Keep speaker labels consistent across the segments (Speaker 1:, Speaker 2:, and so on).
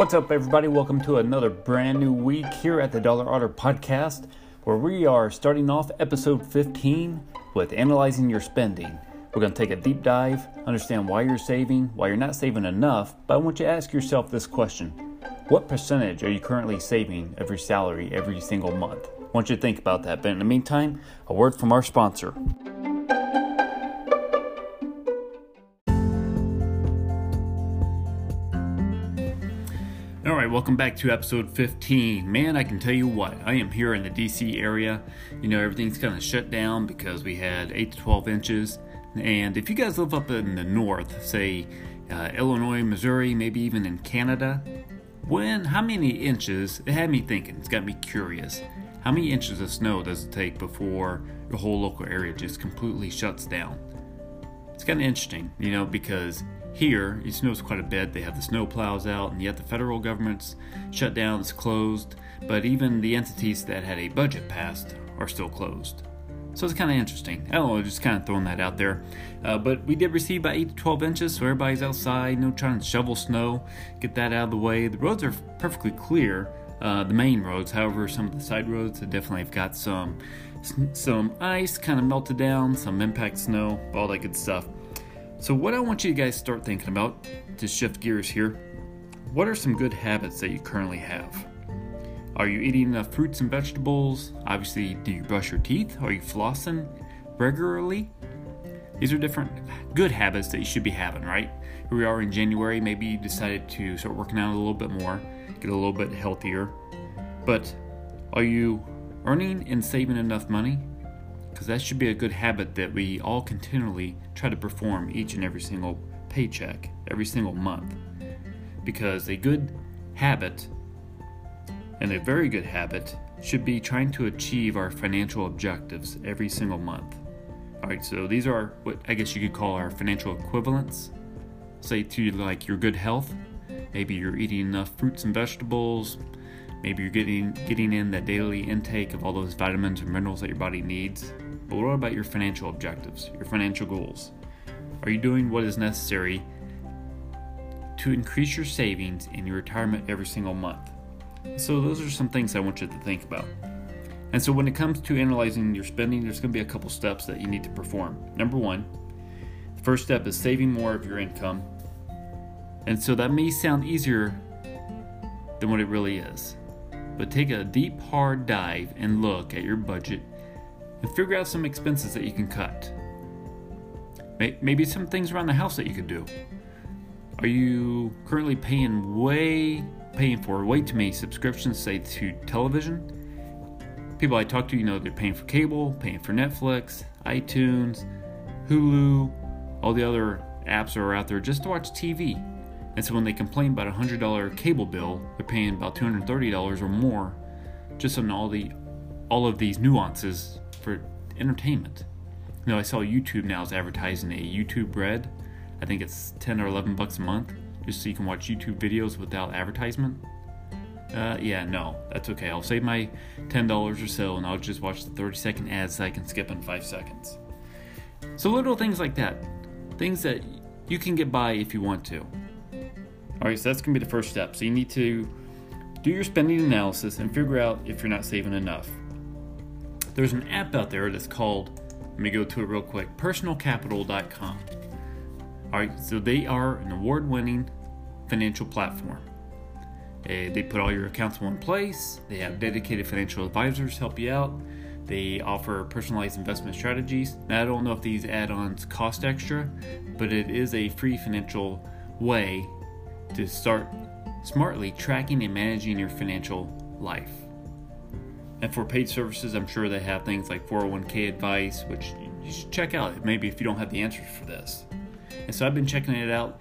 Speaker 1: What's up, everybody? Welcome to another brand new week here at the Dollar Otter Podcast, where we are starting off episode 15 with analyzing your spending. We're going to take a deep dive, understand why you're saving, why you're not saving enough, but I want you to ask yourself this question What percentage are you currently saving of your salary every single month? I want you to think about that, but in the meantime, a word from our sponsor. Welcome back to episode 15. Man, I can tell you what, I am here in the DC area. You know, everything's kind of shut down because we had 8 to 12 inches. And if you guys live up in the north, say uh, Illinois, Missouri, maybe even in Canada, when, how many inches, it had me thinking, it's got me curious. How many inches of snow does it take before your whole local area just completely shuts down? It's kind of interesting, you know, because here, it snows quite a bit. They have the snow plows out, and yet the federal government's shut down, it's closed. But even the entities that had a budget passed are still closed. So it's kind of interesting. I don't know, just kind of throwing that out there. Uh, but we did receive about 8 to 12 inches, so everybody's outside, no trying to shovel snow, get that out of the way. The roads are perfectly clear, uh, the main roads. However, some of the side roads definitely have got some some ice kind of melted down, some impact snow, all that good stuff. So, what I want you guys to start thinking about to shift gears here what are some good habits that you currently have? Are you eating enough fruits and vegetables? Obviously, do you brush your teeth? Are you flossing regularly? These are different good habits that you should be having, right? Here we are in January, maybe you decided to start working out a little bit more, get a little bit healthier. But are you earning and saving enough money because that should be a good habit that we all continually try to perform each and every single paycheck, every single month. Because a good habit and a very good habit should be trying to achieve our financial objectives every single month. All right, so these are what I guess you could call our financial equivalents. Say to like your good health, maybe you're eating enough fruits and vegetables, maybe you're getting getting in that daily intake of all those vitamins and minerals that your body needs. But what about your financial objectives, your financial goals? Are you doing what is necessary to increase your savings in your retirement every single month? So, those are some things I want you to think about. And so, when it comes to analyzing your spending, there's going to be a couple steps that you need to perform. Number one, the first step is saving more of your income. And so, that may sound easier than what it really is. But take a deep, hard dive and look at your budget and figure out some expenses that you can cut. Maybe some things around the house that you could do. Are you currently paying way paying for way too many subscriptions, say to television? People I talk to, you know, they're paying for cable, paying for Netflix, iTunes, Hulu, all the other apps are out there just to watch TV. And so when they complain about a $100 cable bill, they're paying about $230 or more just on all the all of these nuances for entertainment. You know, I saw YouTube now is advertising a YouTube Red. I think it's 10 or 11 bucks a month, just so you can watch YouTube videos without advertisement. Uh, yeah, no, that's okay. I'll save my $10 or so and I'll just watch the 30 second ads that I can skip in 5 seconds. So, little things like that. Things that you can get by if you want to. Alright, so that's going to be the first step. So, you need to do your spending analysis and figure out if you're not saving enough. There's an app out there that's called, let me go to it real quick, personalcapital.com. All right, so they are an award winning financial platform. Eh, they put all your accounts in one place, they have dedicated financial advisors help you out. They offer personalized investment strategies. Now, I don't know if these add ons cost extra, but it is a free financial way to start smartly tracking and managing your financial life. And for paid services, I'm sure they have things like 401k advice, which you should check out maybe if you don't have the answers for this. And so I've been checking it out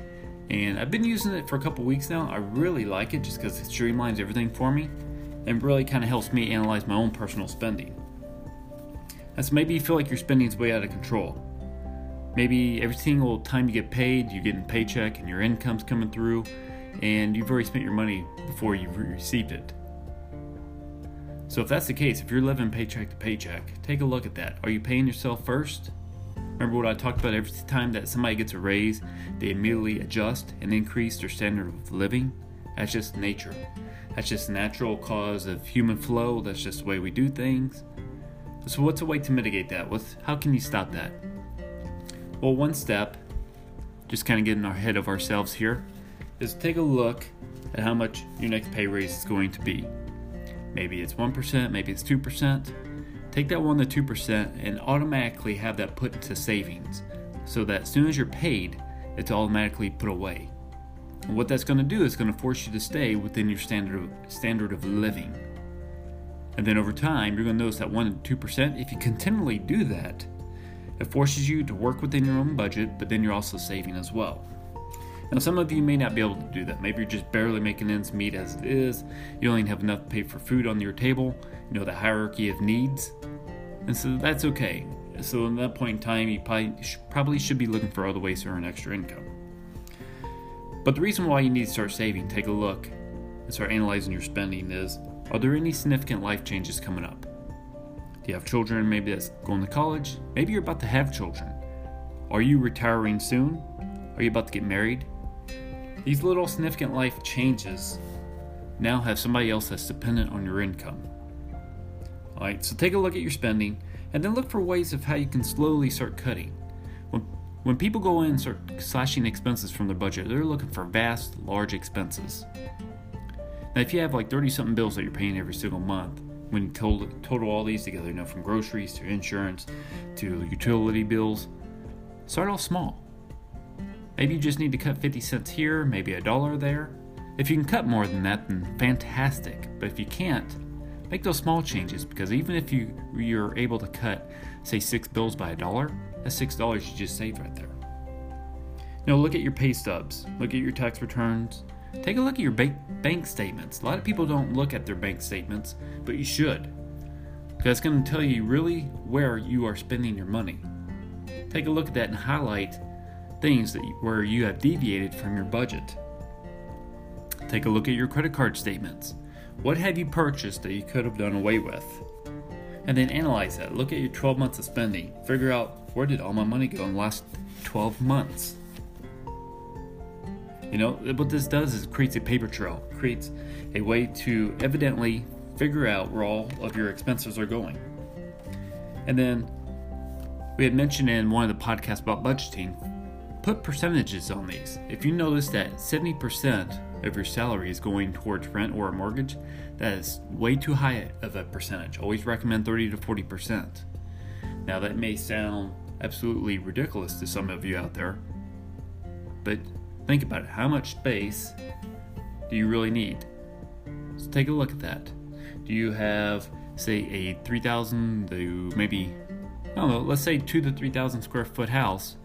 Speaker 1: and I've been using it for a couple weeks now. I really like it just because it streamlines everything for me and really kind of helps me analyze my own personal spending. So maybe you feel like your spending is way out of control. Maybe every single time you get paid, you're getting paycheck and your income's coming through, and you've already spent your money before you've received it. So if that's the case, if you're living paycheck to paycheck, take a look at that. Are you paying yourself first? Remember what I talked about every time that somebody gets a raise, they immediately adjust and increase their standard of living That's just nature. That's just natural cause of human flow. That's just the way we do things. So, what's a way to mitigate that? What's, how can you stop that? Well, one step, just kind of getting ahead of ourselves here, is take a look at how much your next pay raise is going to be. Maybe it's 1%, maybe it's 2%. Take that 1 to 2% and automatically have that put into savings so that as soon as you're paid, it's automatically put away. And what that's going to do is going to force you to stay within your standard of, standard of living. And then over time, you're going to notice that 1 to 2%, if you continually do that, it forces you to work within your own budget, but then you're also saving as well. Now, some of you may not be able to do that. Maybe you're just barely making ends meet as it is. You only have enough to pay for food on your table. You know, the hierarchy of needs. And so that's okay. So, in that point in time, you probably, probably should be looking for other ways to earn extra income. But the reason why you need to start saving, take a look, and start analyzing your spending is are there any significant life changes coming up? Do you have children? Maybe that's going to college? Maybe you're about to have children. Are you retiring soon? Are you about to get married? These little significant life changes now have somebody else that's dependent on your income. Alright, so take a look at your spending and then look for ways of how you can slowly start cutting. When, when people go in and start slashing expenses from their budget, they're looking for vast, large expenses. Now, if you have like 30 something bills that you're paying every single month, when you total, total all these together, you know, from groceries to insurance to utility bills, start off small. Maybe you just need to cut 50 cents here, maybe a dollar there. If you can cut more than that, then fantastic. But if you can't, make those small changes because even if you you're able to cut, say, six bills by a dollar, that's six dollars you just saved right there. Now look at your pay stubs, look at your tax returns, take a look at your bank bank statements. A lot of people don't look at their bank statements, but you should. Because it's going to tell you really where you are spending your money. Take a look at that and highlight things that where you have deviated from your budget. Take a look at your credit card statements. What have you purchased that you could have done away with? And then analyze that. Look at your 12 months of spending. Figure out where did all my money go in the last 12 months. You know, what this does is creates a paper trail, creates a way to evidently figure out where all of your expenses are going. And then we had mentioned in one of the podcasts about budgeting Put percentages on these. If you notice that 70% of your salary is going towards rent or a mortgage, that is way too high of a percentage. Always recommend 30 to 40%. Now, that may sound absolutely ridiculous to some of you out there, but think about it. How much space do you really need? So take a look at that. Do you have, say, a 3,000 to maybe, I don't know, let's say two to 3,000 square foot house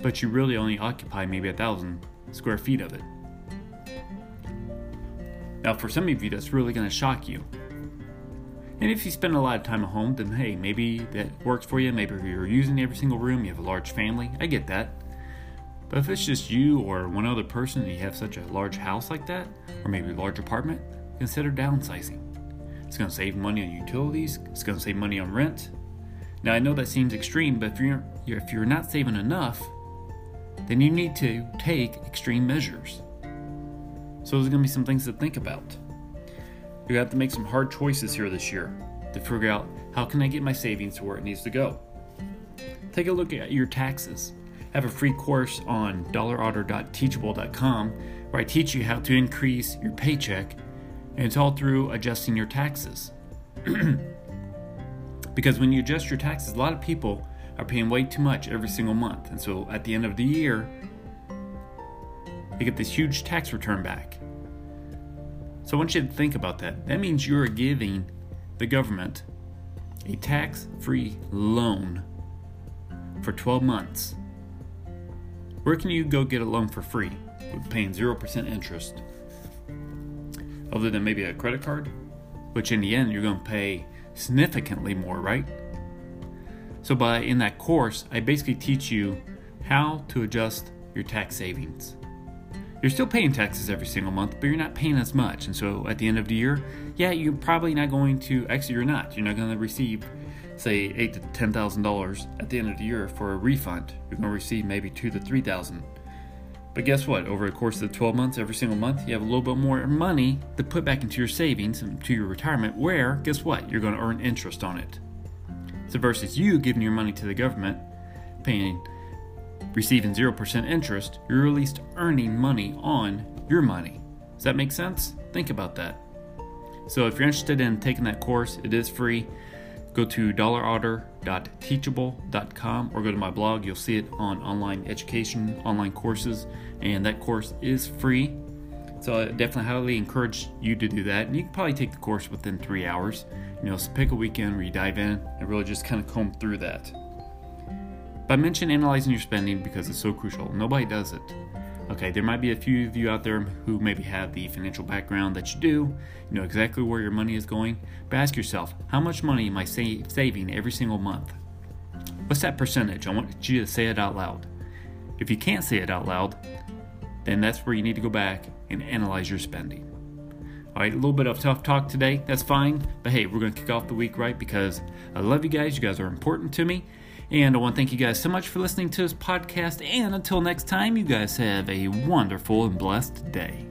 Speaker 1: but you really only occupy maybe a thousand square feet of it. Now, for some of you, that's really going to shock you. And if you spend a lot of time at home, then hey, maybe that works for you. Maybe you're using every single room, you have a large family. I get that. But if it's just you or one other person and you have such a large house like that, or maybe a large apartment, consider downsizing. It's going to save money on utilities, it's going to save money on rent. Now, I know that seems extreme, but if you're, if you're not saving enough, then you need to take extreme measures. So there's going to be some things to think about. You have to make some hard choices here this year to figure out how can I get my savings to where it needs to go. Take a look at your taxes. I have a free course on dollarotter.teachable.com where I teach you how to increase your paycheck, and it's all through adjusting your taxes. because when you adjust your taxes, a lot of people are paying way too much every single month. And so at the end of the year, they get this huge tax return back. So I want you to think about that. That means you're giving the government a tax free loan for 12 months. Where can you go get a loan for free with paying 0% interest? Other than maybe a credit card, which in the end you're going to pay significantly more, right? So by in that course, I basically teach you how to adjust your tax savings. You're still paying taxes every single month, but you're not paying as much. And so at the end of the year, yeah, you're probably not going to actually you're not. You're not going to receive say eight to ten thousand dollars at the end of the year for a refund. You're going to receive maybe two to three thousand. But guess what? Over the course of the 12 months, every single month, you have a little bit more money to put back into your savings and to your retirement, where, guess what? You're going to earn interest on it. So, versus you giving your money to the government, paying, receiving 0% interest, you're at least earning money on your money. Does that make sense? Think about that. So, if you're interested in taking that course, it is free. Go to dollarotter.teachable.com or go to my blog. You'll see it on online education, online courses, and that course is free. So I definitely highly encourage you to do that. And you can probably take the course within three hours. You know, so pick a weekend where you dive in and really just kind of comb through that. But I mentioned analyzing your spending because it's so crucial. Nobody does it. Okay, there might be a few of you out there who maybe have the financial background that you do, you know exactly where your money is going, but ask yourself, how much money am I sa- saving every single month? What's that percentage? I want you to say it out loud. If you can't say it out loud, then that's where you need to go back and analyze your spending. All right, a little bit of tough talk today. That's fine. But hey, we're going to kick off the week right because I love you guys. You guys are important to me. And I want to thank you guys so much for listening to this podcast. And until next time, you guys have a wonderful and blessed day.